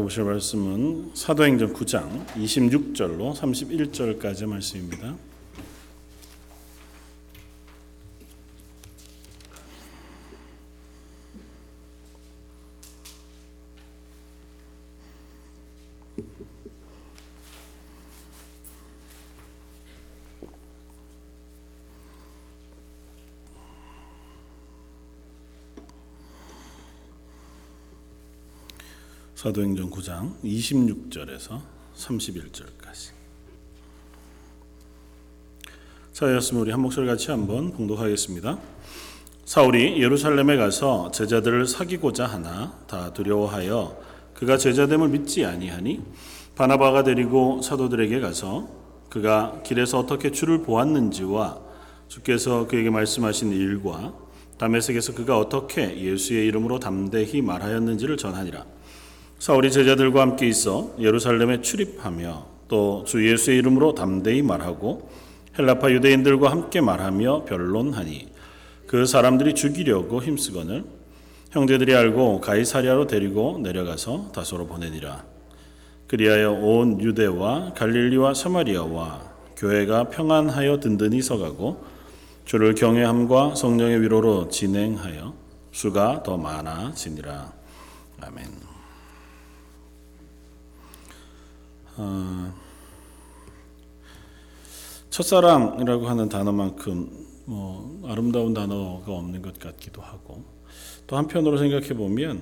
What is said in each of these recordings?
살펴보실 말씀은 사도행전 9장 26절로 31절까지 말씀입니다. 사도행전 9장 26절에서 31절까지. 자였으면 우리 한 목소리 같이 한번 봉독하겠습니다. 사울이 예루살렘에 가서 제자들을 사귀고자 하나 다 두려워하여 그가 제자됨을 믿지 아니하니 바나바가 데리고 사도들에게 가서 그가 길에서 어떻게 주를 보았는지와 주께서 그에게 말씀하신 일과 다메섹에서 그가 어떻게 예수의 이름으로 담대히 말하였는지를 전하니라. 사울이 제자들과 함께 있어 예루살렘에 출입하며 또 주 예수의 이름으로 담대히 말하고 헬라파 유대인들과 함께 말하며 변론하니 그 사람들이 죽이려고 힘쓰거늘 형제들이 알고 가이사랴로 데리고 내려가서 다소로 보내니라 그리하여 온 유대와 갈릴리와 사마리아와 교회가 평안하여 든든히 서가고 주를 경외함과 성령의 위로로 진행하여 수가 더 많아지니라 아멘. 어, 첫사랑이라고 하는 단어만큼 뭐 아름다운 단어가 없는 것 같기도 하고 또 한편으로 생각해 보면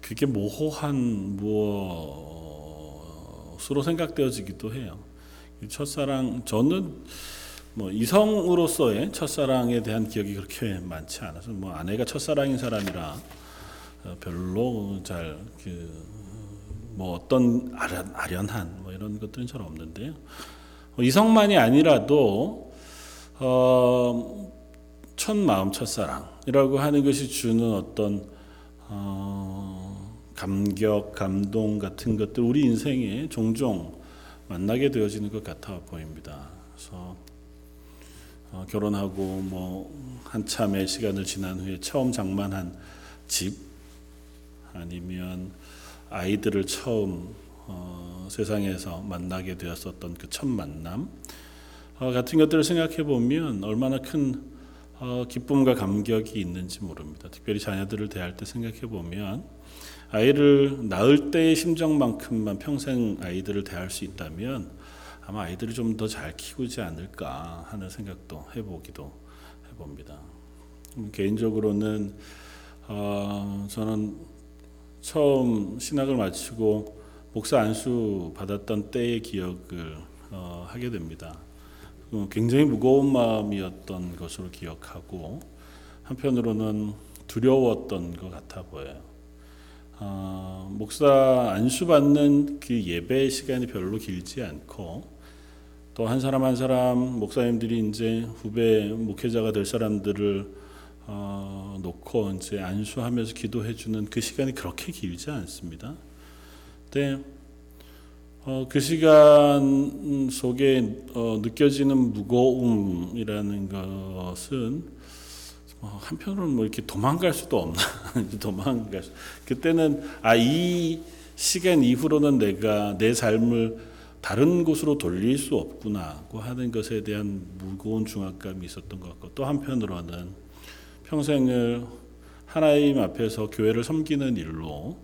그게 모호한 무엇으로 생각되어지기도 해요. 첫사랑 저는 뭐 이성으로서의 첫사랑에 대한 기억이 그렇게 많지 않아서 뭐 아내가 첫사랑인 사람이라 별로 잘그 뭐 어떤 아련, 아련 한 뭐 이런 것들은 잘 없는데요. 뭐 이성만이 아니라도 어, 첫 마음 첫사랑이라고 하는 것이 주는 어떤 어, 감격, 감동 같은 것들 우리 인생에 종종 만나게 되어지는 것 같아 보입니다. 그래서 어, 결혼하고 뭐 한참의 시간을 지난 후에 처음 장만한 집 아니면 아이들을 처음 어, 세상에서 만나게 되었었던 그 첫 만남 어, 같은 것들을 생각해 보면 얼마나 큰 어, 기쁨과 감격이 있는지 모릅니다. 특별히 자녀들을 대할 때 생각해 보면 아이를 낳을 때의 심정만큼만 평생 아이들을 대할 수 있다면 아마 아이들을 좀 더 잘 키우지 않을까 하는 생각도 해보기도 해봅니다. 음, 개인적으로는 어, 저는 처음 신학을 마치고 목사 안수 받았던 때의 기억을 어, 하게 됩니다. 어, 굉장히 무거운 마음이었던 것으로 기억하고 한편으로는 두려웠던 것 같아 보여요. 어, 목사 안수 받는 그 예배 시간이 별로 길지 않고 또 한 사람 한 사람 목사님들이 이제 후배 목회자가 될 사람들을 어, 놓고 이제 안수하면서 기도해 주는 그 시간이 그렇게 길지 않습니다. 근데 어, 그 시간 속에 어, 느껴지는 무거움이라는 것은 어, 한편으로는 뭐 이렇게 도망갈 수도 없나 도망갈 수. 그때는 아이 시간 이후로는 내가 내 삶을 다른 곳으로 돌릴 수 없구나고 하는 것에 대한 무거운 중압감이 있었던 것 같고 또 한편으로는 평생을 하나님 앞에서 교회를 섬기는 일로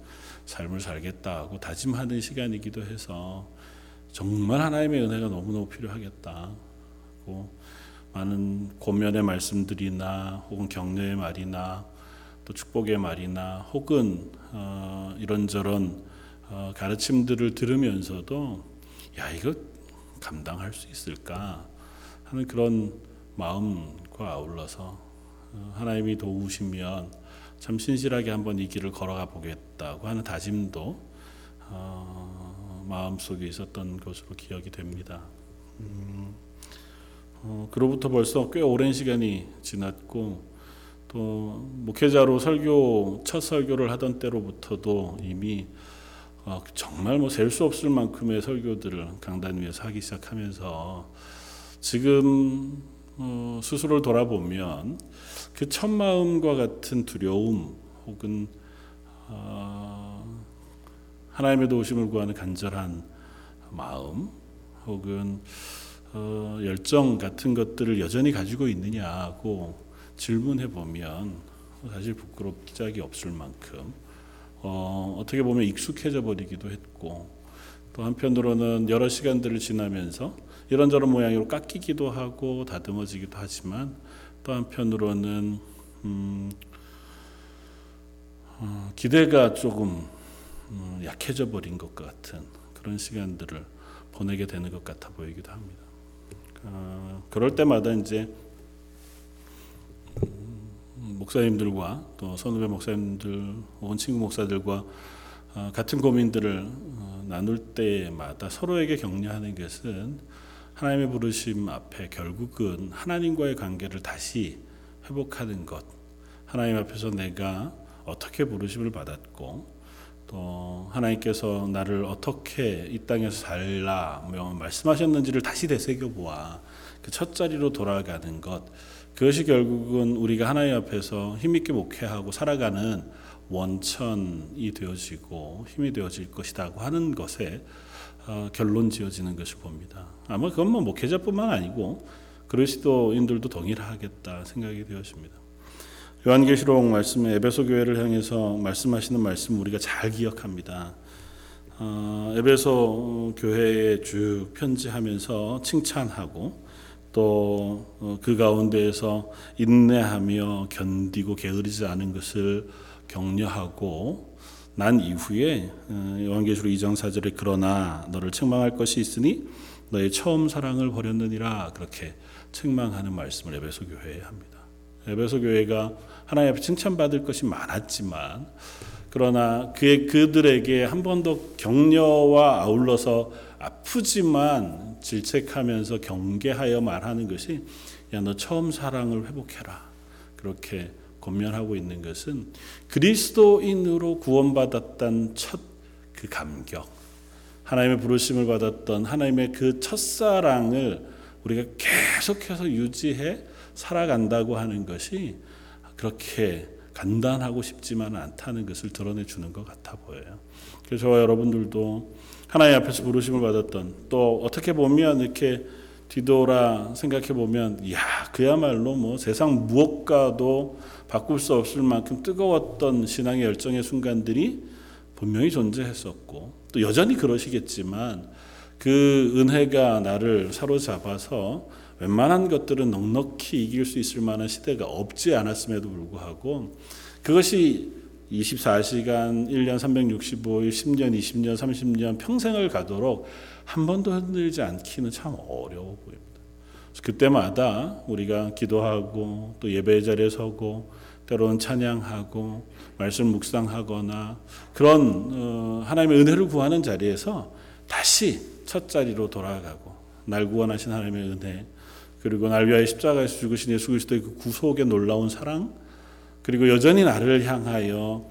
삶을 살겠다고 다짐하는 시간이기도 해서 정말 하나님의 은혜가 너무너무 필요하겠다. 많은 고면의 말씀들이나 혹은 격려의 말이나 또 축복의 말이나 혹은 어, 이런저런 어, 가르침들을 들으면서도 야 이거 감당할 수 있을까 하는 그런 마음과 아울러서 어, 하나님이 도우시면 참 신실하게 한번 이 길을 걸어가 보겠다고 하는 다짐도 어, 마음속에 있었던 것으로 기억이 됩니다. 음, 어, 그로부터 벌써 꽤 오랜 시간이 지났고 또 목회자로 설교 첫 설교를 하던 때로부터도 이미 어, 정말 뭐 셀 수 없을 만큼의 설교들을 강단 위에서 하기 시작하면서 지금 어, 스스로를 돌아보면 그 첫 마음과 같은 두려움 혹은 어, 하나님의 도우심을 구하는 간절한 마음 혹은 어, 열정 같은 것들을 여전히 가지고 있느냐고 질문해 보면 사실 부끄럽기 짝이 없을 만큼 어, 어떻게 보면 익숙해져 버리기도 했고 또 한편으로는 여러 시간들을 지나면서 이런저런 모양으로 깎이기도 하고 다듬어지기도 하지만 또 한편으로는 음, 어, 기대가 조금 음, 약해져 버린 것 같은 그런 시간들을 보내게 되는 것 같아 보이기도 합니다. 어, 그럴 때마다 이제 음, 목사님들과 또 선후배 목사님들 혹은 친구 목사들과 어, 같은 고민들을 어, 나눌 때마다 서로에게 격려하는 것은 하나님의 부르심 앞에 결국은 하나님과의 관계를 다시 회복하는 것. 하나님 앞에서 내가 어떻게 부르심을 받았고 또 하나님께서 나를 어떻게 이 땅에서 살라 뭐 말씀하셨는지를 다시 되새겨 보아 그 첫 자리로 돌아가는 것 그것이 결국은 우리가 하나님 앞에서 힘있게 목회하고 살아가는 원천이 되어지고 힘이 되어질 것이라고 하는 것에 어, 결론 지어지는 것을 봅니다. 아마 그건 뭐 목회자뿐만 아니고 그리스도인들도 동일하겠다 생각이 되었습니다. 요한계시록 말씀에 에베소 교회를 향해서 말씀하시는 말씀 우리가 잘 기억합니다. 어, 에베소 교회에 쭉 편지하면서 칭찬하고 또 그 가운데에서 인내하며 견디고 게으르지 않은 것을 격려하고 난 이후에 어, 요한계시록 2장 4절에 그러나 너를 책망할 것이 있으니 너의 처음 사랑을 버렸느니라 그렇게 책망하는 말씀을 에베소 교회에 합니다. 에베소 교회가 하나님 앞에 칭찬받을 것이 많았지만 그러나 그의 그들에게 한 번 더 격려와 아울러서 아프지만 질책하면서 경계하여 말하는 것이 야 너 처음 사랑을 회복해라 그렇게 권면하고 있는 것은 그리스도인으로 구원받았던 첫 그 감격 하나님의 부르심을 받았던 하나님의 그 첫사랑을 우리가 계속해서 유지해 살아간다고 하는 것이 그렇게 간단하고 쉽지만 않다는 것을 드러내 주는 것 같아 보여요. 그래서 저와 여러분들도 하나님 앞에서 부르심을 받았던 또 어떻게 보면 이렇게 뒤돌아 생각해 보면 야 그야말로 뭐 세상 무엇과도 바꿀 수 없을 만큼 뜨거웠던 신앙의 열정의 순간들이 분명히 존재했었고 또 여전히 그러시겠지만 그 은혜가 나를 사로잡아서 웬만한 것들은 넉넉히 이길 수 있을 만한 시대가 없지 않았음에도 불구하고 그것이 24시간 1년 365일 10년 20년 30년 평생을 가도록 한 번도 흔들지 않기는 참 어려워 보입니다. 그때마다 우리가 기도하고 또 예배 자리에 서고 때로는 찬양하고 말씀 묵상하거나 그런 어, 하나님의 은혜를 구하는 자리에서 다시 첫 자리로 돌아가고 날 구원하신 하나님의 은혜 그리고 날 위하여 십자가에서 죽으신 예수 그리스도의 그 구속의 놀라운 사랑 그리고 여전히 나를 향하여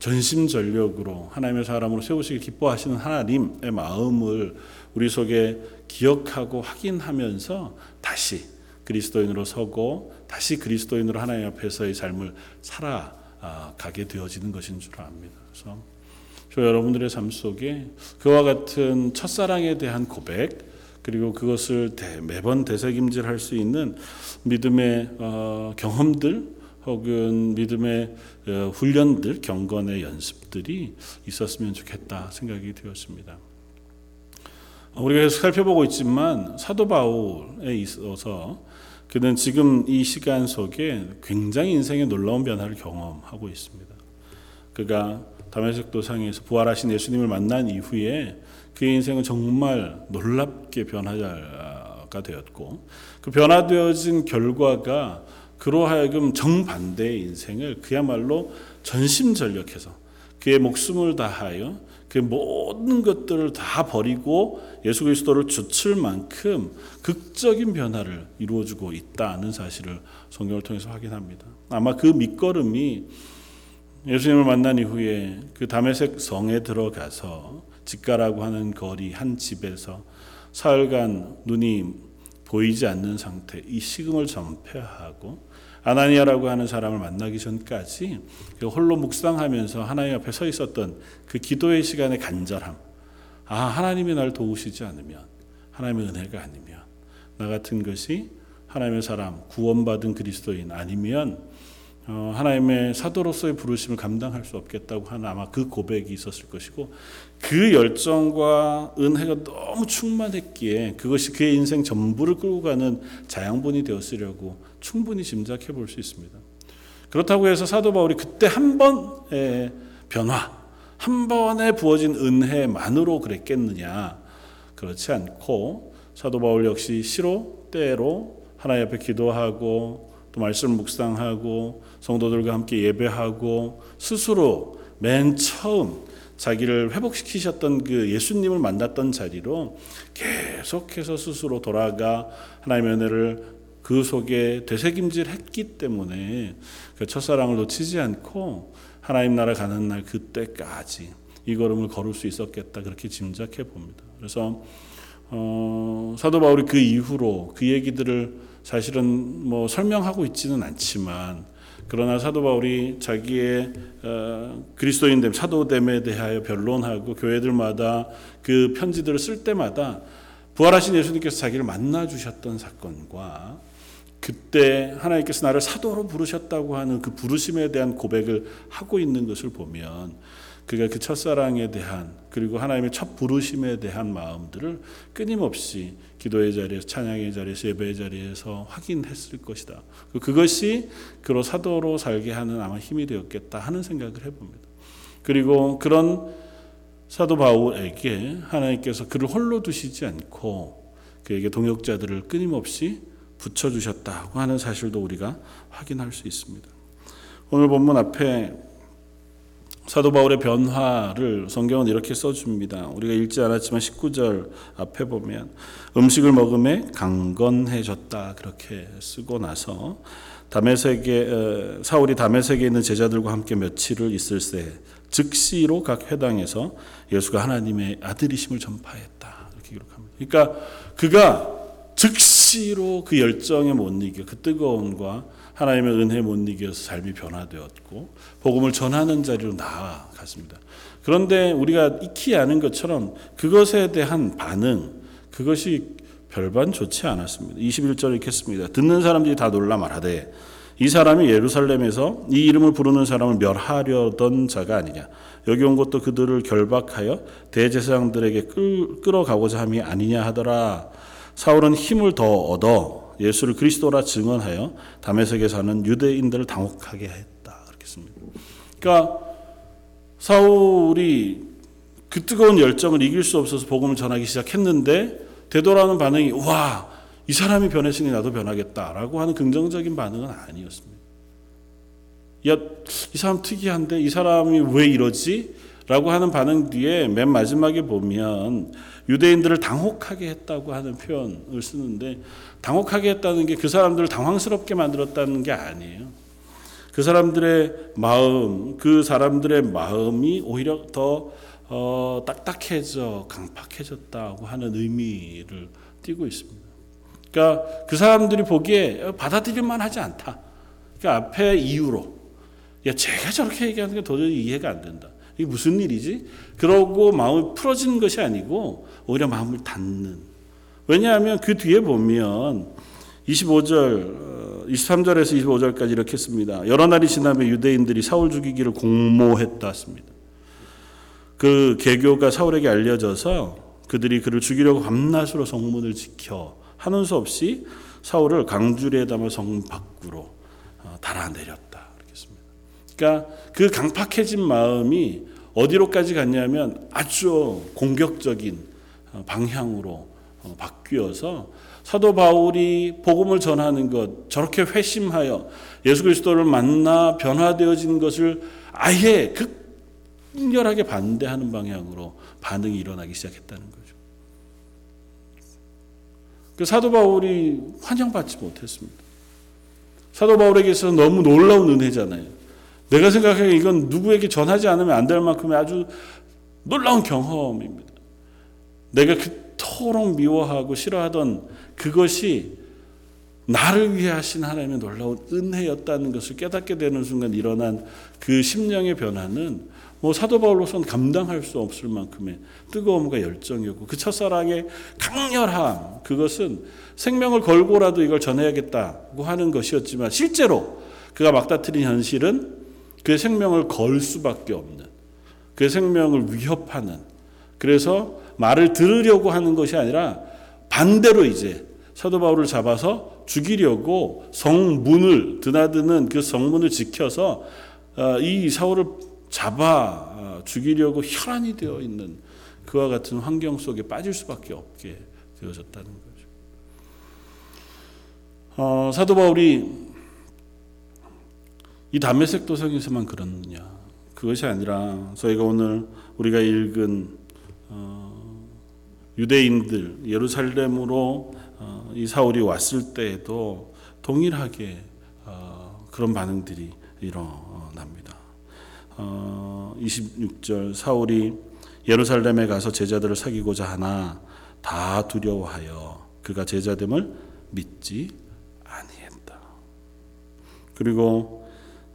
전심전력으로 하나님의 사람으로 세우시기 기뻐하시는 하나님의 마음을 우리 속에 기억하고 확인하면서 다시 그리스도인으로 서고 다시 그리스도인으로 하나님 앞에서의 삶을 살아가게 되어지는 것인 줄 압니다. 그래서 저 여러분들의 삶 속에 그와 같은 첫사랑에 대한 고백 그리고 그것을 매번 되새김질할 수 있는 믿음의 어, 경험들 혹은 믿음의 어, 훈련들, 경건의 연습들이 있었으면 좋겠다 생각이 되었습니다. 우리가 계속 살펴보고 있지만 사도 바울에 있어서 그는 지금 이 시간 속에 굉장히 인생의 놀라운 변화를 경험하고 있습니다. 그가 다메섹 도상에서 부활하신 예수님을 만난 이후에 그의 인생은 정말 놀랍게 변화가 되었고 그 변화되어진 결과가 그로 하여금 정반대의 인생을 그야말로 전심전력해서 그의 목숨을 다하여 그 모든 것들을 다 버리고 예수 그리스도를 좇을 만큼 극적인 변화를 이루어주고 있다는 사실을 성경을 통해서 확인합니다. 아마 그 밑거름이 예수님을 만난 이후에 그 다메섹 성에 들어가서 집가라고 하는 거리 한 집에서 사흘간 눈이 보이지 않는 상태 이 식음을 전폐하고 아나니아라고 하는 사람을 만나기 전까지 그 홀로 묵상하면서 하나님 앞에 서 있었던 그 기도의 시간의 간절함. 아, 하나님이 날 도우시지 않으면, 하나님의 은혜가 아니면, 나 같은 것이 하나님의 사람, 구원받은 그리스도인 아니면, 어, 하나님의 사도로서의 부르심을 감당할 수 없겠다고 하는 아마 그 고백이 있었을 것이고, 그 열정과 은혜가 너무 충만했기에 그것이 그의 인생 전부를 끌고 가는 자양분이 되었으려고 충분히 짐작해 볼 수 있습니다. 그렇다고 해서 사도 바울이 그때 한 번의 변화, 한 번에 부어진 은혜만으로 그랬겠느냐? 그렇지 않고 사도 바울 역시 시로 때로 하나님 앞에 기도하고 또 말씀 묵상하고 성도들과 함께 예배하고 스스로 맨 처음 자기를 회복시키셨던 그 예수님을 만났던 자리로 계속해서 스스로 돌아가 하나님의 은혜를 그 속에 되새김질 했기 때문에 그 첫사랑을 놓치지 않고 하나님 나라 가는 날 그때까지 이 걸음을 걸을 수 있었겠다 그렇게 짐작해 봅니다. 그래서 어, 사도 바울이 그 이후로 그 얘기들을 사실은 뭐 설명하고 있지는 않지만 그러나 사도 바울이 자기의 어, 그리스도인됨, 사도됨에 대하여 변론하고 교회들마다 그 편지들을 쓸 때마다 부활하신 예수님께서 자기를 만나 주셨던 사건과 그때 하나님께서 나를 사도로 부르셨다고 하는 그 부르심에 대한 고백을 하고 있는 것을 보면 그가 그 첫사랑에 대한 그리고 하나님의 첫 부르심에 대한 마음들을 끊임없이 기도의 자리에서 찬양의 자리에서 예배의 자리에서 확인했을 것이다. 그것이 그로 사도로 살게 하는 아마 힘이 되었겠다 하는 생각을 해봅니다. 그리고 그런 사도 바울에게 하나님께서 그를 홀로 두시지 않고 그에게 동역자들을 끊임없이 붙여주셨다고 하는 사실도 우리가 확인할 수 있습니다. 오늘 본문 앞에 사도 바울의 변화를 성경은 이렇게 써줍니다. 우리가 읽지 않았지만 19절 앞에 보면 음식을 먹음에 강건해졌다 그렇게 쓰고 나서 담에색에 사울이 담에색에 있는 제자들과 함께 며칠을 있을새 즉시로 각 회당에서 예수가 하나님의 아들이심을 전파했다 이렇게 기록합니다. 그러니까 그가 즉시 로 그 열정에 못 이겨 그 뜨거움과 하나님의 은혜 못 이겨서 삶이 변화되었고 복음을 전하는 자리로 나아갔습니다. 그런데 우리가 익히 아는 것처럼 그것에 대한 반응 그것이 별반 좋지 않았습니다. 21절 읽겠습니다. 듣는 사람들이 다 놀라 말하되 이 사람이 예루살렘에서 이 이름을 부르는 사람을 멸하려던 자가 아니냐. 여기 온 것도 그들을 결박하여 대제사장들에게 끌, 끌어가고자 함이 아니냐 하더라. 사울은 힘을 더 얻어 예수를 그리스도라 증언하여 다메섹에 사는 유대인들을 당혹하게 했다. 그렇게 씁니다. 그러니까 사울이 그 뜨거운 열정을 이길 수 없어서 복음을 전하기 시작했는데 되돌아오는 반응이 와, 이 사람이 변했으니 나도 변하겠다라고 하는 긍정적인 반응은 아니었습니다. 야, 이 사람 특이한데 이 사람이 왜 이러지? 라고 하는 반응 뒤에 맨 마지막에 보면 유대인들을 당혹하게 했다고 하는 표현을 쓰는데 당혹하게 했다는 게 그 사람들을 당황스럽게 만들었다는 게 아니에요. 그 사람들의 마음, 그 사람들의 마음이 오히려 더 어, 딱딱해져 강팍해졌다고 하는 의미를 띠고 있습니다. 그러니까 그 사람들이 보기에 받아들일 만 하지 않다. 그러니까 앞에 이유로 야 제가 저렇게 얘기하는 게 도저히 이해가 안 된다. 이게 무슨 일이지? 그러고 마음이 풀어지는 것이 아니고 오히려 마음을 닫는. 왜냐하면 그 뒤에 보면 25절, 23절에서 25절까지 이렇게 씁니다. 여러 날이 지나면 유대인들이 사울 죽이기를 공모했다 습니다. 그 개교가 사울에게 알려져서 그들이 그를 죽이려고 밤낮으로 성문을 지켜 하는 수 없이 사울을 강줄에 담아 성 밖으로 어, 달아내렸다. 씁니다. 그러니까 그 강팍해진 마음이 어디로까지 갔냐면 아주 공격적인 어, 방향으로 어, 바뀌어서 사도 바울이 복음을 전하는 것 저렇게 회심하여 예수 그리스도를 만나 변화되어진 것을 아예 극렬하게 반대하는 방향으로 반응이 일어나기 시작했다는 거죠. 그 사도 바울이 환영받지 못했습니다. 사도 바울에게 서 너무 놀라운 은혜잖아요. 내가 생각하기에 이건 누구에게 전하지 않으면 안 될 만큼의 아주 놀라운 경험입니다. 내가 그토록 미워하고 싫어하던 그것이 나를 위해 하신 하나님의 놀라운 은혜였다는 것을 깨닫게 되는 순간 일어난 그 심령의 변화는 뭐 사도 바울로서는 감당할 수 없을 만큼의 뜨거움과 열정이었고 그 첫사랑의 강렬함 그것은 생명을 걸고라도 이걸 전해야겠다고 하는 것이었지만 실제로 그가 막다트린 현실은 그의 생명을 걸 수밖에 없는 그의 생명을 위협하는 그래서 말을 들으려고 하는 것이 아니라 반대로 이제 사도 바울을 잡아서 죽이려고 성문을 드나드는 그 성문을 지켜서 어, 이 사울을 잡아 어, 죽이려고 혈안이 되어 있는 그와 같은 환경 속에 빠질 수밖에 없게 되어졌다는 거죠. 어, 사도 바울이 이 담메색 도성에서만 그러느냐? 그것이 아니라 저희가 오늘 우리가 읽은 어, 유대인들 예루살렘으로 어, 이 사울이 왔을 때에도 동일하게 어, 그런 반응들이 일어납니다. 어, 26절 사울이 예루살렘에 가서 제자들을 사귀고자 하나 다 두려워하여 그가 제자됨을 믿지 아니했다. 그리고 어,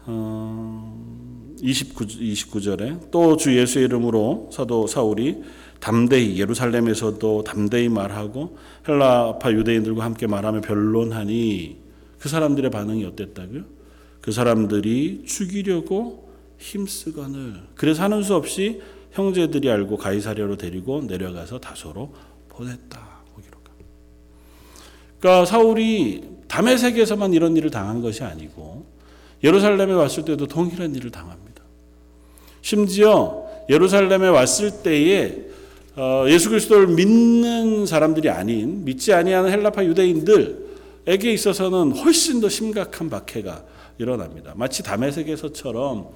29, 29절에 또 주 예수의 이름으로 사도 사울이 담대히 예루살렘에서도 담대히 말하고 헬라파 유대인들과 함께 말하며 변론하니 그 사람들의 반응이 어땠다고요? 그 사람들이 죽이려고 힘쓰거늘 그래서 하는 수 없이 형제들이 알고 가이사랴로 데리고 내려가서 다소로 보냈다고 기록합니다. 그러니까 사울이 담에색에서만 이런 일을 당한 것이 아니고 예루살렘에 왔을 때도 동일한 일을 당합니다. 심지어 예루살렘에 왔을 때에 어, 예수 그리스도를 믿는 사람들이 아닌 믿지 아니하는 헬라파 유대인들에게 있어서는 훨씬 더 심각한 박해가 일어납니다. 마치 담에색에서처럼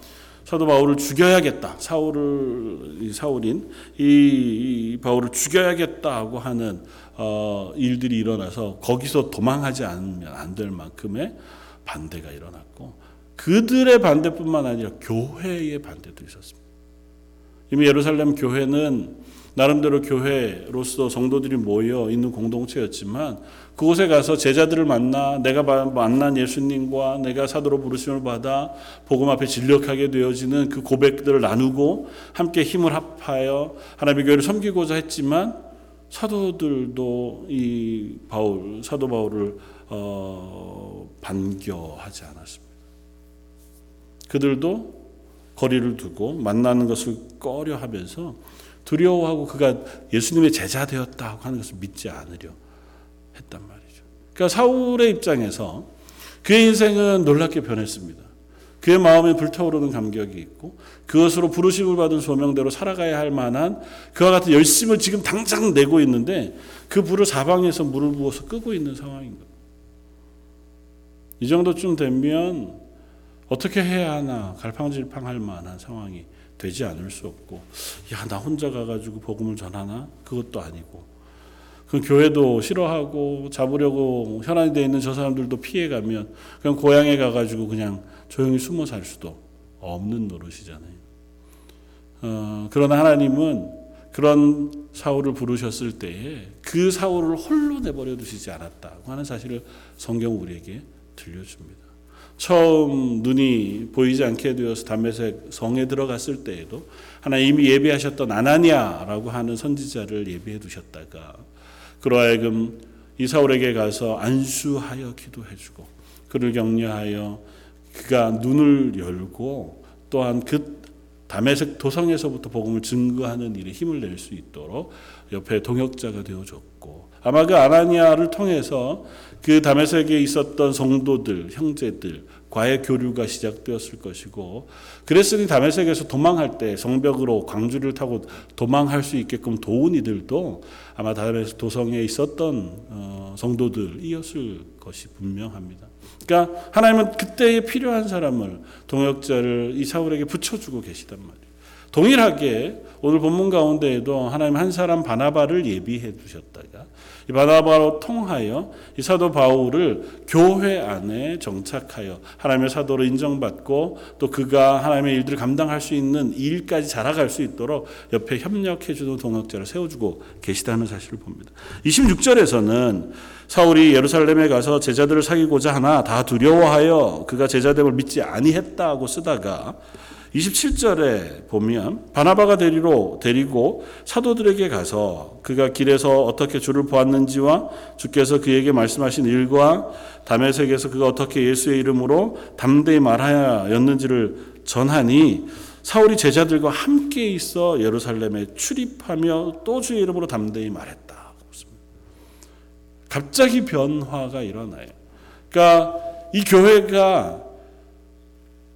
사도 바울을 죽여야겠다. 사울을 이 사울인 이, 이 바울을 죽여야겠다고 하는 어, 일들이 일어나서 거기서 도망하지 않으면 안 될 만큼의 반대가 일어났고 그들의 반대뿐만 아니라 교회의 반대도 있었습니다. 이미 예루살렘 교회는 나름대로 교회로서 성도들이 모여 있는 공동체였지만 그곳에 가서 제자들을 만나 내가 만난 예수님과 내가 사도로 부르심을 받아 복음 앞에 진력하게 되어지는 그 고백들을 나누고 함께 힘을 합하여 하나님의 교회를 섬기고자 했지만 사도들도 이 바울 사도 바울을 어, 반겨하지 않았습니다. 그들도 거리를 두고 만나는 것을 꺼려 하면서 두려워하고 그가 예수님의 제자 되었다고 하는 것을 믿지 않으려 했단 말이죠. 그러니까 사울의 입장에서 그의 인생은 놀랍게 변했습니다. 그의 마음에 불타오르는 감격이 있고 그것으로 부르심을 받은 소명대로 살아가야 할 만한 그와 같은 열심을 지금 당장 내고 있는데 그 불을 사방에서 물을 부어서 끄고 있는 상황인 거예요. 이 정도쯤 되면 어떻게 해야 하나 갈팡질팡할 만한 상황이 되지 않을 수 없고 야 나 혼자 가가지고 복음을 전하나 그것도 아니고 그 교회도 싫어하고 잡으려고 현안이 돼 있는 저 사람들도 피해가면 그냥 고향에 가가지고 그냥 조용히 숨어 살 수도 없는 노릇이잖아요. 어, 그러나 하나님은 그런 사울을 부르셨을 때에 그 사울을 홀로 내버려 두시지 않았다고 하는 사실을 성경 우리에게 들려줍니다. 처음 눈이 보이지 않게 되어서 담메색 성에 들어갔을 때에도 하나님 이미 예비하셨던 아나니아라고 하는 선지자를 예비해 두셨다가 그로 하여금 이 사울에게 가서 안수하여 기도해 주고 그를 격려하여 그가 눈을 열고 또한 그 담에색 도성에서부터 복음을 증거하는 일에 힘을 낼 수 있도록 옆에 동역자가 되어줬고 아마 그 아나니아를 통해서 그 담에색에 있었던 성도들 형제들 과의 교류가 시작되었을 것이고 그랬으니 담에색에서 도망할 때 성벽으로 광주를 타고 도망할 수 있게끔 도운 이들도 아마 담에색 도성에 있었던 어, 성도들이었을 것이 분명합니다. 그러니까 하나님은 그때에 필요한 사람을 동역자를 이 사울에게 붙여주고 계시단 말이에요. 동일하게 오늘 본문 가운데에도 하나님 한 사람 바나바를 예비해 두셨다가 이 바나바로 통하여 이 사도 바울을 교회 안에 정착하여 하나님의 사도로 인정받고 또 그가 하나님의 일들을 감당할 수 있는 일까지 자라갈 수 있도록 옆에 협력해 주는 동역자를 세워주고 계시다는 사실을 봅니다. 26절에서는 사울이 예루살렘에 가서 제자들을 사귀고자 하나 다 두려워하여 그가 제자됨을 믿지 아니했다고 쓰다가 27절에 보면 바나바가 데리러 데리고 사도들에게 가서 그가 길에서 어떻게 주를 보았는지와 주께서 그에게 말씀하신 일과 담에색에서 그가 어떻게 예수의 이름으로 담대히 말하였는지를 전하니 사울이 제자들과 함께 있어 예루살렘에 출입하며 또 주의 이름으로 담대히 말했다. 갑자기 변화가 일어나요. 그러니까 이 교회가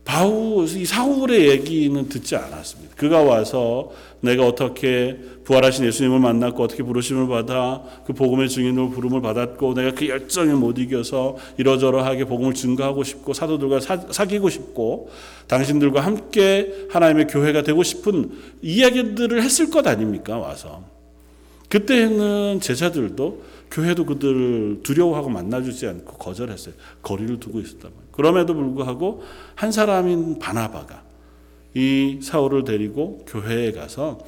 바울 이 사울의 얘기는 듣지 않았습니다. 그가 와서 내가 어떻게 부활하신 예수님을 만났고 어떻게 부르심을 받아 그 복음의 증인으로 부름을 받았고 내가 그 열정에 못 이겨서 이러저러하게 복음을 증거하고 싶고 사도들과 사, 귀고 싶고 당신들과 함께 하나님의 교회가 되고 싶은 이야기들을 했을 것 아닙니까 와서 그때는 제자들도 교회도 그들을 두려워하고 만나주지 않고 거절했어요. 거리를 두고 말이에요. 그럼에도 불구하고 한 사람인 바나바가 이 사울을 데리고 교회에 가서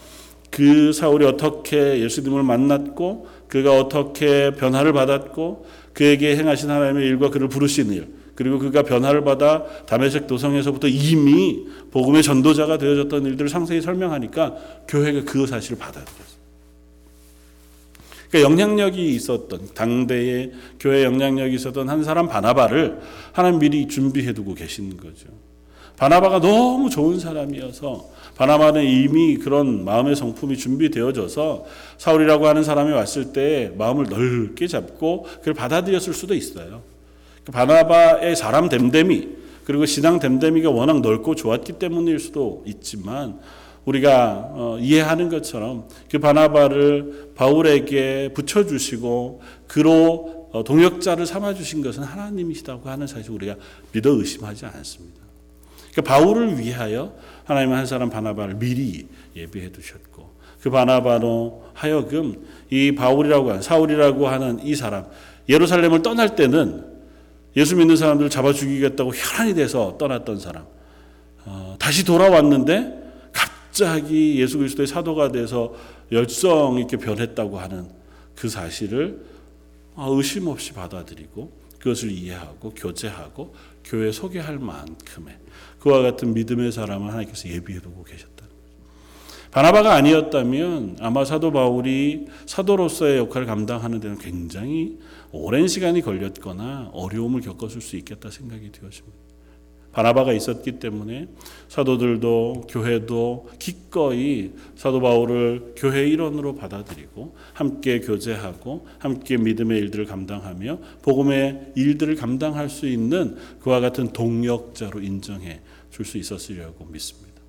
그 사울이 어떻게 예수님을 만났고 그가 어떻게 변화를 받았고 그에게 행하신 하나님의 일과 그를 부르신 일 그리고 그가 변화를 받아 다메섹 도성에서부터 이미 복음의 전도자가 되어졌던 일들을 상세히 설명하니까 교회가 그 사실을 받아들였어요. 그러니까 영향력이 있었던 당대의 교회 영향력이 있었던 한 사람 바나바를 하나님 미리 준비해 두고 계신 거죠. 바나바가 너무 좋은 사람이어서 바나바는 이미 그런 마음의 성품이 준비되어져서 사울이라고 하는 사람이 왔을 때 마음을 넓게 잡고 그걸 받아들였을 수도 있어요. 그 바나바의 사람 됨됨이 그리고 신앙 됨됨이가 워낙 넓고 좋았기 때문일 수도 있지만 우리가 어, 이해하는 것처럼 그 바나바를 바울에게 붙여주시고 그로 어, 동역자를 삼아주신 것은 하나님이시다고 하는 사실 우리가 믿어 의심하지 않습니다. 그 바울을 위하여 하나님은 한 사람 바나바를 미리 예비해 두셨고 그 바나바로 하여금 이 바울이라고 하는 사울이라고 하는 이 사람 예루살렘을 떠날 때는 예수 믿는 사람들을 잡아 죽이겠다고 혈안이 돼서 떠났던 사람 어, 다시 돌아왔는데 갑자기 예수 그리스도의 사도가 돼서 열성 있게 변했다고 하는 그 사실을 아, 의심 없이 받아들이고 그것을 이해하고 교제하고 교회 소개할 만큼의 그와 같은 믿음의 사람을 하나님께서 예비해 두고 계셨다. 바나바가 아니었다면 아마 사도 바울이 사도로서의 역할을 감당하는 데는 굉장히 오랜 시간이 걸렸거나 어려움을 겪었을 수 있겠다 생각이 되었습니다. 바나바가 있었기 때문에 사도들도 교회도 기꺼이 사도 바울을 교회 일원으로 받아들이고 함께 교제하고 함께 믿음의 일들을 감당하며 복음의 일들을 감당할 수 있는 그와 같은 동역자로 인정해 줄 수 있었으리라고 믿습니다.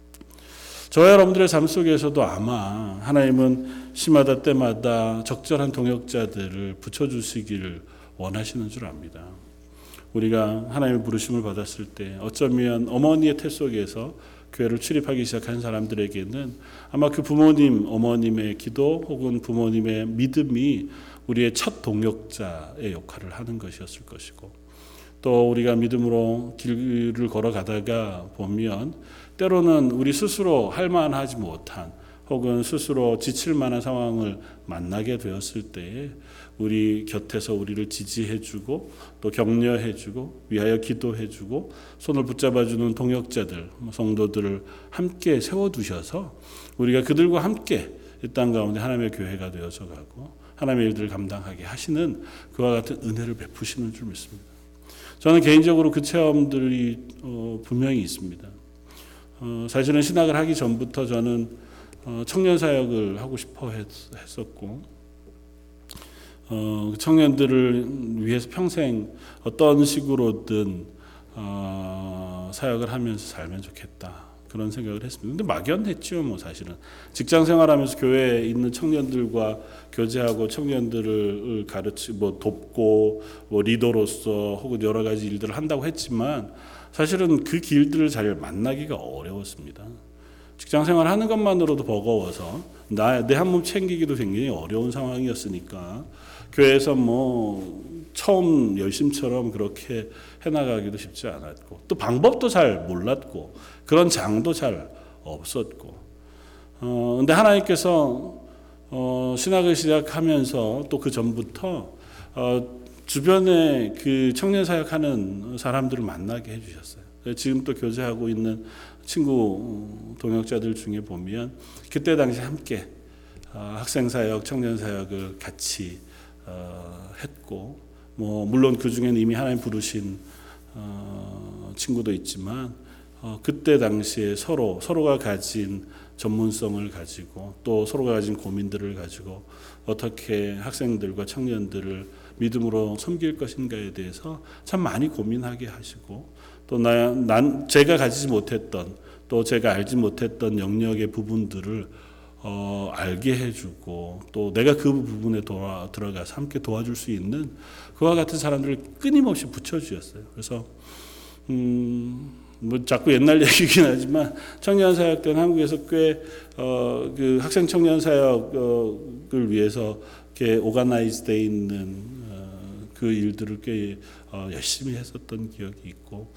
저와 여러분들의 삶 속에서도 아마 하나님은 시마다 때마다 적절한 동역자들을 붙여주시기를 원하시는 줄 압니다. 우리가 하나님의 부르심을 받았을 때 어쩌면 어머니의 태 속에서 교회를 출입하기 시작한 사람들에게는 아마 그 부모님, 어머님의 기도 혹은 부모님의 믿음이 우리의 첫 동역자의 역할을 하는 것이었을 것이고 또 우리가 믿음으로 길을 걸어가다가 보면 때로는 우리 스스로 할 만하지 못한 혹은 스스로 지칠 만한 상황을 만나게 되었을 때에 우리 곁에서 우리를 지지해주고 또 격려해주고 위하여 기도해주고 손을 붙잡아주는 동역자들 뭐 성도들을 함께 세워두셔서 우리가 그들과 함께 이 땅 가운데 하나님의 교회가 되어서 가고 하나님의 일들을 감당하게 하시는 그와 같은 은혜를 베푸시는 줄 믿습니다. 저는 개인적으로 그 체험들이 어, 분명히 있습니다. 어, 사실은 신학을 하기 전부터 저는 어, 청년 사역을 하고 싶어 했, 었고 어, 그 청년들을 위해서 평생 어떤 식으로든 어, 사역을 하면서 살면 좋겠다 그런 생각을 했습니다. 근데 막연했죠, 뭐 사실은 직장 생활하면서 교회에 있는 청년들과 교제하고 청년들을 가르치 뭐 돕고 뭐 리더로서 혹은 여러 가지 일들을 한다고 했지만 사실은 그 길들을 잘 만나기가 어려웠습니다. 직장 생활 하는 것만으로도 버거워서 나 내 한 몸 챙기기도 굉장히 어려운 상황이었으니까 교회에서 뭐 처음 열심처럼 그렇게 해나가기도 쉽지 않았고 또 방법도 잘 몰랐고 그런 장도 잘 없었고 어 근데 하나님께서 어 신학을 시작하면서 또 그 전부터 어 주변에 그 청년 사역하는 사람들을 만나게 해주셨어요. 지금 또 교제하고 있는 친구 동역자들 중에 보면 그때 당시 함께 어, 학생 사역, 청년 사역을 같이 어, 했고 뭐 물론 그 중에는 이미 하나님 부르신 어, 친구도 있지만 어, 그때 당시에 서로 서로가 가진 전문성을 가지고 또 서로가 가진 고민들을 가지고 어떻게 학생들과 청년들을 믿음으로 섬길 것인가에 대해서 참 많이 고민하게 하시고 또난 제가 가지지 못했던 또 제가 알지 못했던 영역의 부분들을 어, 알게 해주고 또 내가 그 부분에 도와, 들어가서 함께 도와줄 수 있는 그와 같은 사람들을 끊임없이 붙여주셨어요. 그래서 음, 뭐 자꾸 옛날 얘기긴 하지만 청년 사역 때는 한국에서 꽤 어 그 학생 청년 사역을 위해서 이렇게 오가나이즈돼 있는 어, 그 일들을 꽤 어, 열심히 했었던 기억이 있고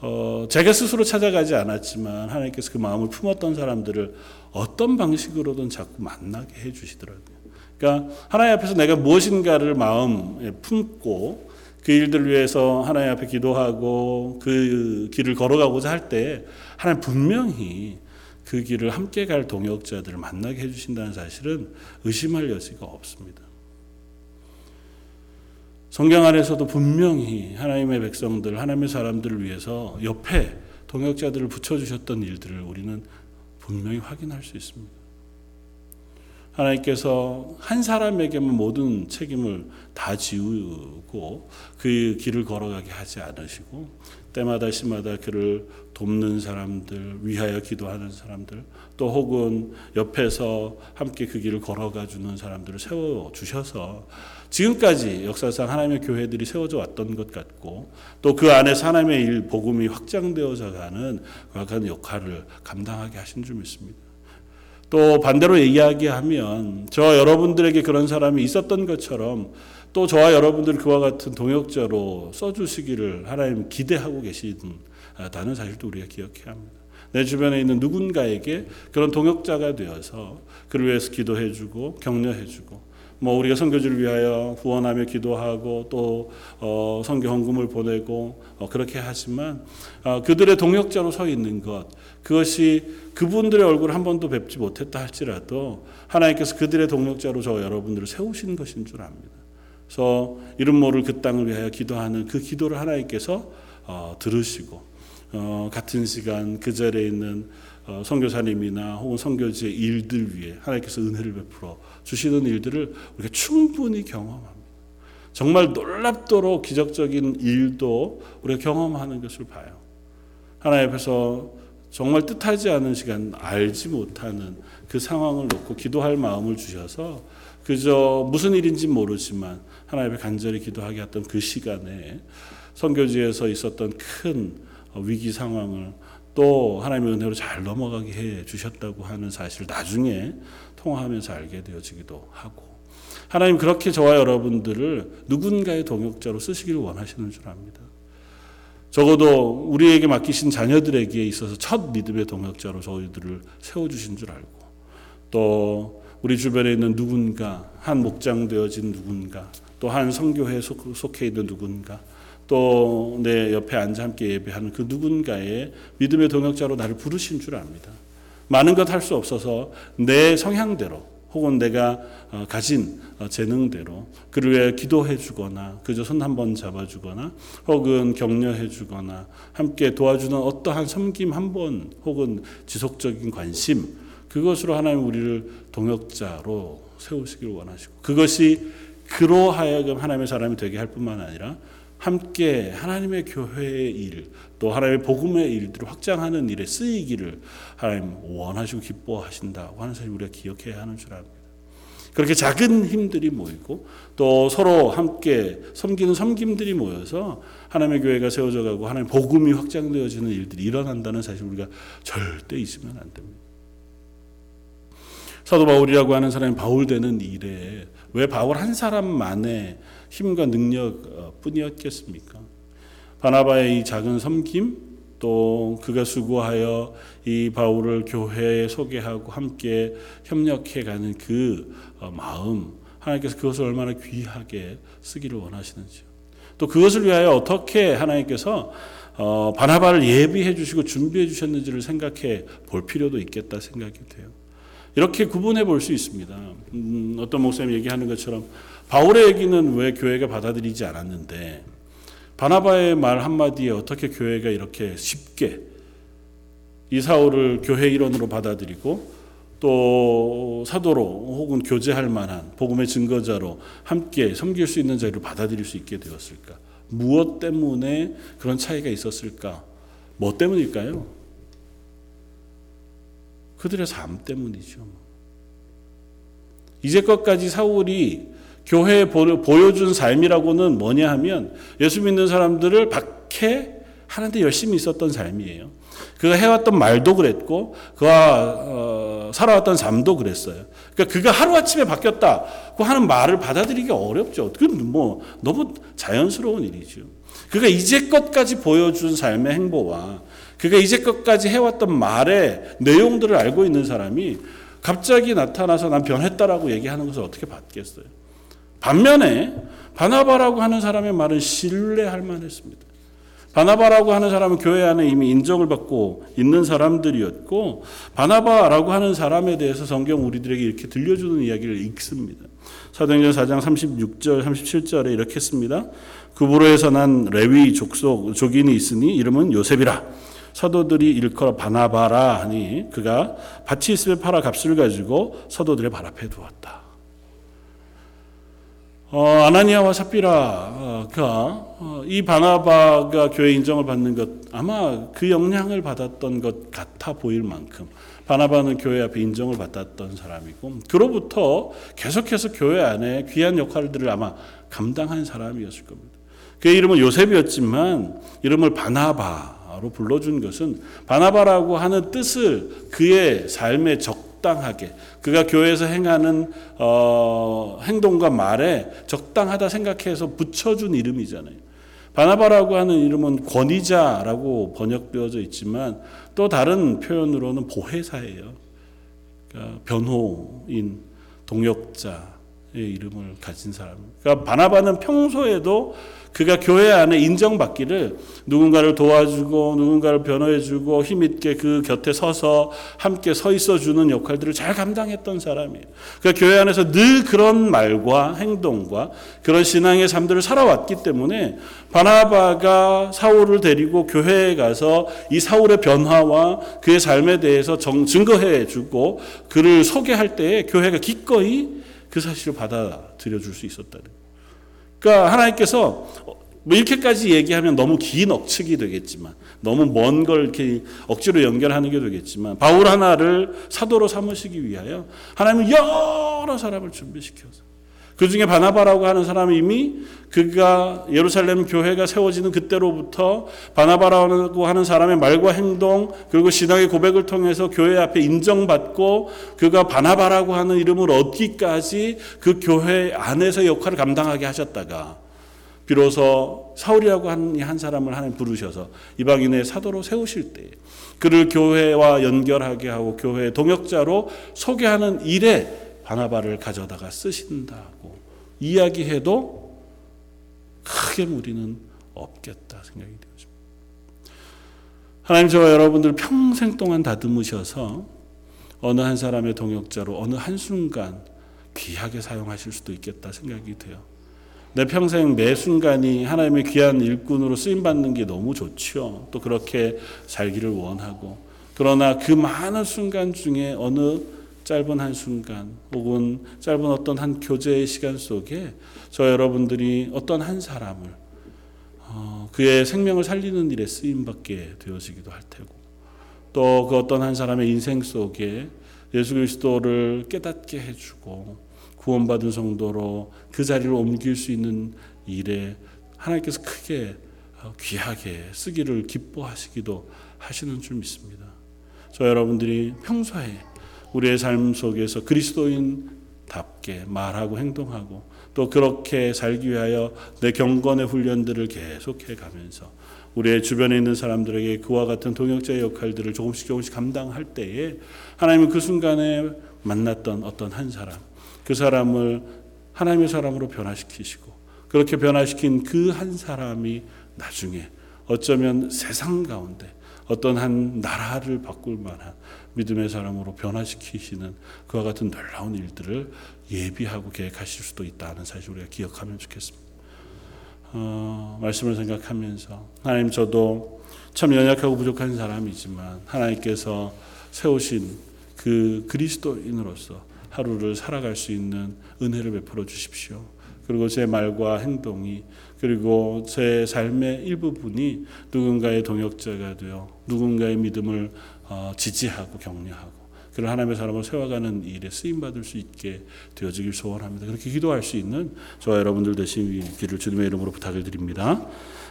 어, 제가 스스로 찾아가지 않았지만 하나님께서 그 마음을 품었던 사람들을 어떤 방식으로든 자꾸 만나게 해주시더라고요. 그러니까 하나님 앞에서 내가 무엇인가를 마음에 품고 그 일들을 위해서 하나님 앞에 기도하고 그 길을 걸어가고자 할 때 하나님 분명히 그 길을 함께 갈 동역자들을 만나게 해주신다는 사실은 의심할 여지가 없습니다. 성경 안에서도 분명히 하나님의 백성들, 하나님의 사람들을 위해서 옆에 동역자들을 붙여주셨던 일들을 우리는 분명히 확인할 수 있습니다. 하나님께서 한 사람에게만 모든 책임을 다 지우고 그 길을 걸어가게 하지 않으시고 때마다 시마다 그를 돕는 사람들, 위하여 기도하는 사람들, 또 혹은 옆에서 함께 그 길을 걸어가 주는 사람들을 세워 주셔서 지금까지 역사상 하나님의 교회들이 세워져 왔던 것 같고 또 그 안에서 하나님의 일 복음이 확장되어져 가는 그런 역할을 감당하게 하신 줄 믿습니다. 또 반대로 이야기하면 저 여러분들에게 그런 사람이 있었던 것처럼 또 저와 여러분들 그와 같은 동역자로 써주시기를 하나님 기대하고 계시다는 사실도 우리가 기억해야 합니다. 내 주변에 있는 누군가에게 그런 동역자가 되어서 그를 위해서 기도해주고 격려해주고 뭐 우리가 선교지를 위하여 후원하며 기도하고 또 어, 선교 헌금을 보내고 어, 그렇게 하지만 어, 그들의 동역자로 서 있는 것 그것이 그분들의 얼굴을 한 번도 뵙지 못했다 할지라도 하나님께서 그들의 동역자로 저 여러분들을 세우신 것인 줄 압니다. 그래서 이름 모를 그 땅을 위하여 기도하는 그 기도를 하나님께서 어, 들으시고 어, 같은 시간 그 자리에 있는 어, 선교사님이나 혹은 선교지의 일들 위해 하나님께서 은혜를 베풀어 주시는 일들을 우리가 충분히 경험합니다. 정말 놀랍도록 기적적인 일도 우리가 경험하는 것을 봐요. 하나님 앞에서 정말 뜻하지 않은 시간, 알지 못하는 그 상황을 놓고 기도할 마음을 주셔서 그저 무슨 일인지 모르지만 하나님 앞에 간절히 기도하게 했던 그 시간에 선교지에서 있었던 큰 위기 상황을 또 하나님의 은혜로 잘 넘어가게 해 주셨다고 하는 사실을 나중에 통화하면서 알게 되어지기도 하고 하나님 그렇게 저와 여러분들을 누군가의 동역자로 쓰시기를 원하시는 줄 압니다. 적어도 우리에게 맡기신 자녀들에게 있어서 첫 믿음의 동역자로 저희들을 세워주신 줄 알고 또 우리 주변에 있는 누군가 한 목장 되어진 누군가 또 한 성교회에 속해 있는 누군가 또 내 옆에 앉아 함께 예배하는 그 누군가의 믿음의 동역자로 나를 부르신 줄 압니다. 많은 것 할 수 없어서 내 성향대로 혹은 내가 어, 가진 어, 재능대로 그를 위해 기도해 주거나 그저 손 한 번 잡아 주거나 혹은 격려해 주거나 함께 도와주는 어떠한 섬김 한 번 혹은 지속적인 관심 그것으로 하나님 우리를 동역자로 세우시기를 원하시고 그것이 그로 하여금 하나님의 사람이 되게 할 뿐만 아니라 함께 하나님의 교회의 일, 또 하나님의 복음의 일들을 확장하는 일에 쓰이기를 하나님 원하시고 기뻐하신다고 하는 사실 우리가 기억해야 하는 줄 압니다. 그렇게 작은 힘들이 모이고 또 서로 함께 섬기는 섬김들이 모여서 하나님의 교회가 세워져 가고 하나님의 복음이 확장되어지는 일들이 일어난다는 사실 우리가 절대 있으면 안 됩니다. 사도 바울이라고 하는 사람이 바울 되는 일에 왜 바울 한 사람만의 힘과 능력 어, 뿐이었겠습니까? 바나바의 이 작은 섬김 또 그가 수고하여 이 바울을 교회에 소개하고 함께 협력해 가는 그 어, 마음 하나님께서 그것을 얼마나 귀하게 쓰기를 원하시는지요. 또 그것을 위하여 어떻게 하나님께서 어, 바나바를 예비해 주시고 준비해 주셨는지를 생각해 볼 필요도 있겠다 생각이 돼요. 이렇게 구분해 볼 수 있습니다. 음, 어떤 목사님 얘기하는 것처럼 바울의 얘기는 왜 교회가 받아들이지 않았는데 바나바의 말 한마디에 어떻게 교회가 이렇게 쉽게 이 사울을 교회 일원으로 받아들이고 또 사도로 혹은 교제할 만한 복음의 증거자로 함께 섬길 수 있는 자리로 받아들일 수 있게 되었을까? 무엇 때문에 그런 차이가 있었을까? 뭐 때문일까요? 그들의 삶 때문이죠. 이제껏까지 사울이 교회에 보여준 삶이라고는 뭐냐 하면 예수 믿는 사람들을 박해 하는데 열심히 있었던 삶이에요. 그가 해왔던 말도 그랬고 그가 어, 살아왔던 삶도 그랬어요. 그러니까 그가 하루아침에 바뀌었다고 하는 말을 받아들이기 어렵죠. 그건 뭐 너무 자연스러운 일이죠. 그가 이제껏까지 보여준 삶의 행보와 그가 이제껏까지 해왔던 말의 내용들을 알고 있는 사람이 갑자기 나타나서 난 변했다라고 얘기하는 것을 어떻게 받겠어요? 반면에 바나바라고 하는 사람의 말은 신뢰할 만했습니다. 바나바라고 하는 사람은 교회 안에 이미 인정을 받고 있는 사람들이었고 바나바라고 하는 사람에 대해서 성경 우리들에게 이렇게 들려주는 이야기를 읽습니다. 사도행전 4장 36절 37절에 이렇게 씁니다. 그부로에서 난 레위 족속 족인이 있으니 이름은 요셉이라 사도들이 일컬어 바나바라 하니 그가 밭이 있으면 팔아 값을 가지고 사도들의 발 앞에 두었다. 어, 아나니아와 삽비라가 어, 이 바나바가 교회 인정을 받는 것 아마 그 영향을 받았던 것 같아 보일 만큼 바나바는 교회 앞에 인정을 받았던 사람이고 그로부터 계속해서 교회 안에 귀한 역할들을 아마 감당한 사람이었을 겁니다. 그의 이름은 요셉이었지만 이름을 바나바로 불러준 것은 바나바라고 하는 뜻을 그의 삶에 적 당하게 그가 교회에서 행하는 어, 행동과 말에 적당하다 생각해서 붙여준 이름이잖아요. 바나바라고 하는 이름은 권위자라고 번역되어져 있지만 또 다른 표현으로는 보혜사예요. 그러니까 변호인, 동역자의 이름을 가진 사람. 그러니까 바나바는 평소에도 그가 교회 안에 인정받기를 누군가를 도와주고 누군가를 변호해주고 힘있게 그 곁에 서서 함께 서 있어주는 역할들을 잘 감당했던 사람이에요. 그러니까 교회 안에서 늘 그런 말과 행동과 그런 신앙의 삶들을 살아왔기 때문에 바나바가 사울을 데리고 교회에 가서 이 사울의 변화와 그의 삶에 대해서 정, 증거해주고 그를 소개할 때에 교회가 기꺼이 그 사실을 받아들여 줄 수 있었다는 거예요. 그러니까 하나님께서 뭐 이렇게까지 얘기하면 너무 긴 억측이 되겠지만 너무 먼 걸 이렇게 억지로 연결하는 게 되겠지만 바울 하나를 사도로 삼으시기 위하여 하나님은 여러 사람을 준비시켜서 그 중에 바나바라고 하는 사람이 이미 그가 예루살렘 교회가 세워지는 그때로부터 바나바라고 하는 사람의 말과 행동 그리고 신앙의 고백을 통해서 교회 앞에 인정받고 그가 바나바라고 하는 이름을 얻기까지 그 교회 안에서 역할을 감당하게 하셨다가 비로소 사울이라고 하는 한 사람을 하나님 부르셔서 이방인의 사도로 세우실 때 그를 교회와 연결하게 하고 교회의 동역자로 소개하는 일에 바나바를 가져다가 쓰신다고 이야기해도 크게 무리는 없겠다 생각이 되어집니다. 하나님 저와 여러분들 평생 동안 다듬으셔서 어느 한 사람의 동역자로 어느 한순간 귀하게 사용하실 수도 있겠다 생각이 돼요. 내 평생 매 순간이 하나님의 귀한 일꾼으로 쓰임 받는 게 너무 좋죠. 또 그렇게 살기를 원하고 그러나 그 많은 순간 중에 어느 짧은 한 순간 혹은 짧은 어떤 한 교제의 시간 속에 저 여러분들이 어떤 한 사람을 어, 그의 생명을 살리는 일에 쓰임 받게 되어지기도 할 테고 또 그 어떤 한 사람의 인생 속에 예수 그리스도를 깨닫게 해주고 구원받은 성도로 그 자리를 옮길 수 있는 일에 하나님께서 크게 어, 귀하게 쓰기를 기뻐하시기도 하시는 줄 믿습니다. 저 여러분들이 평소에 우리의 삶 속에서 그리스도인답게 말하고 행동하고 또 그렇게 살기 위하여 내 경건의 훈련들을 계속해 가면서 우리의 주변에 있는 사람들에게 그와 같은 동역자의 역할들을 조금씩 조금씩 감당할 때에 하나님은 그 순간에 만났던 어떤 한 사람 그 사람을 하나님의 사람으로 변화시키시고 그렇게 변화시킨 그 한 사람이 나중에 어쩌면 세상 가운데 어떤 한 나라를 바꿀 만한 믿음의 사람으로 변화시키시는 그와 같은 놀라운 일들을 예비하고 계획하실 수도 있다는 사실 우리가 기억하면 좋겠습니다. 어, 말씀을 생각하면서 하나님 저도 참 연약하고 부족한 사람이지만 하나님께서 세우신 그 그리스도인으로서 하루를 살아갈 수 있는 은혜를 베풀어 주십시오. 그리고 제 말과 행동이 그리고 제 삶의 일부분이 누군가의 동역자가 되어 누군가의 믿음을 어, 지지하고 격려하고 그런 하나님의 사람을 세워가는 일에 쓰임 받을 수 있게 되어지길 소원합니다. 그렇게 기도할 수 있는 저와 여러분들 되시기를 주님의 이름으로 부탁을 드립니다.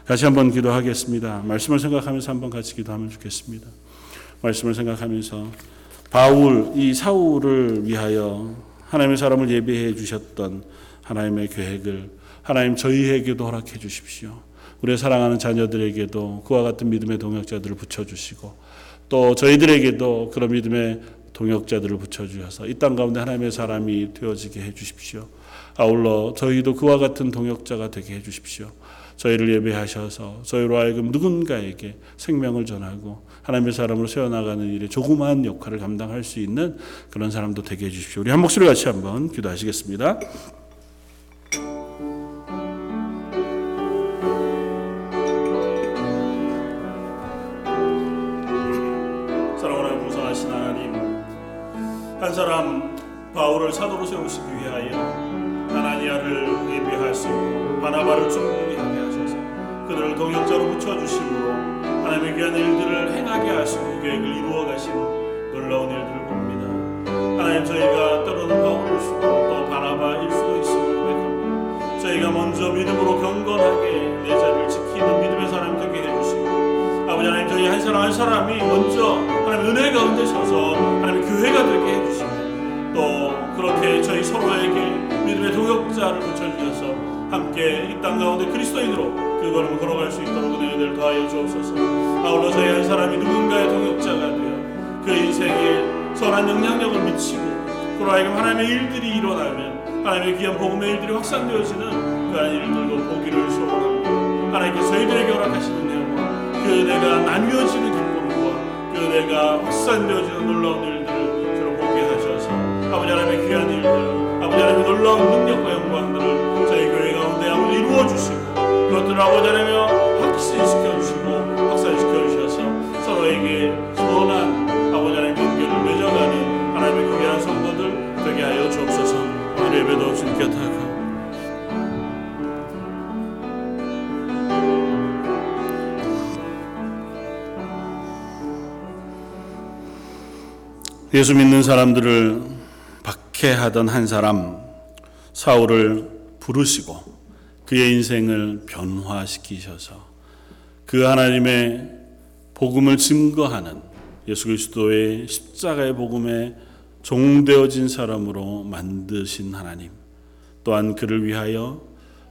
다시 한번 기도하겠습니다. 말씀을 생각하면서 한번 같이 기도하면 좋겠습니다. 말씀을 생각하면서 바울 이 사울을 위하여 하나님의 사람을 예비해 주셨던 하나님의 계획을 하나님 저희에게도 허락해 주십시오. 우리의 사랑하는 자녀들에게도 그와 같은 믿음의 동역자들을 붙여 주시고 또 저희들에게도 그런 믿음의 동역자들을 붙여 주셔서 이 땅 가운데 하나님의 사람이 되어지게 해 주십시오. 아울러 저희도 그와 같은 동역자가 되게 해 주십시오. 저희를 예배하셔서 저희로 하여금 누군가에게 생명을 전하고 하나님의 사람으로 세워나가는 일에 조그마한 역할을 감당할 수 있는 그런 사람도 되게 해주십시오. 우리 한 목소리 같이 한번 기도하시겠습니다. 한 사람 바울을 사도로 세우시기 위하여 하나니아를 예비하시고 바나바를 충분히하게 하셔서 그들을 동역자로 붙여주심으로 하나님의 귀한 일들을 행하게 하시고 계획을 이루어 가신 놀라운 일들을 봅니다. 하나님 저희가 때로는 바울일 수도 또 바나바일 수도 고백합니다. 저희가 먼저 믿음으로 경건하게 내 자리를 지키는 믿음의 사람 되게 해주시고 아버지 하나님 저희 한 사람 한 사람이 먼저 하나님 은혜 가운데 서서 교회가 되게 해주시고 또 그렇게 저희 서로에게 믿음의 동역자를 붙여주셔서 함께 이 땅 가운데 그리스도인으로 그 걸음을 걸어갈 수 있도록 은혜를 더하여 주옵소서. 아울러 저희 한 사람이 누군가의 동역자가 되어 그 인생에 선한 영향력을 미치고 그로 하여금 하나님의 일들이 일어나면 하나님의 귀한 복음의 일들이 확산되어지는 그러한 일들도 보기를 소원합니다. 하나님께서 저희들에게 허락하시는 은혜와 그 은혜가 나뉘어지는 기쁨과 그 은혜가 확산되어지는 놀라운 일 놀라운 능력과 영광들을 저희 교회 가운데 아버지 이루어 주시고 그것들을 아버지 하나님 확신시켜 주시고 확산시켜 주셔서 서로에게 선한 아버지 하나님 관계를 맺어가는 하나님의 귀한 성도들 되게 하여 주옵소서. 오늘 예배도 주님께 타고. 예수 믿는 사람들을 박해하던 한 사람 사울을 부르시고 그의 인생을 변화시키셔서 그 하나님의 복음을 증거하는 예수 그리스도의 십자가의 복음에 종되어진 사람으로 만드신 하나님 또한 그를 위하여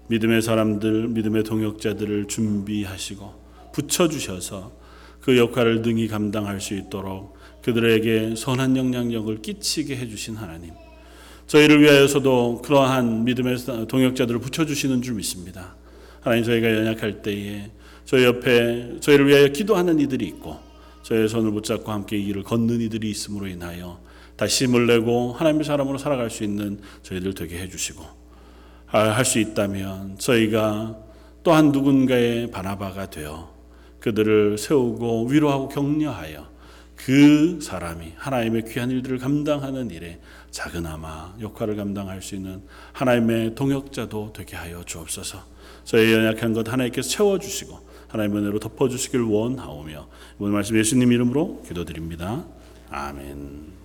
믿음의 사람들 믿음의 동역자들을 준비하시고 붙여주셔서 그 역할을 능히 감당할 수 있도록 그들에게 선한 영향력을 끼치게 해주신 하나님. 저희를 위하여서도 그러한 믿음의 동역자들을 붙여주시는 줄 믿습니다. 하나님 저희가 연약할 때에 저희 옆에 저희를 위하여 기도하는 이들이 있고 저희의 손을 붙잡고 함께 이 길을 걷는 이들이 있음으로 인하여 다시 힘을 내고 하나님의 사람으로 살아갈 수 있는 저희들 되게 해주시고 할 수 있다면 저희가 또한 누군가의 바나바가 되어 그들을 세우고 위로하고 격려하여 그 사람이 하나님의 귀한 일들을 감당하는 일에 작은아마 역할을 감당할 수 있는 하나님의 동역자도 되게 하여 주옵소서. 저희 연약한 것 하나님께서 채워주시고 하나님의 은혜로 덮어주시길 원하오며 오늘 말씀 예수님 이름으로 기도드립니다. 아멘.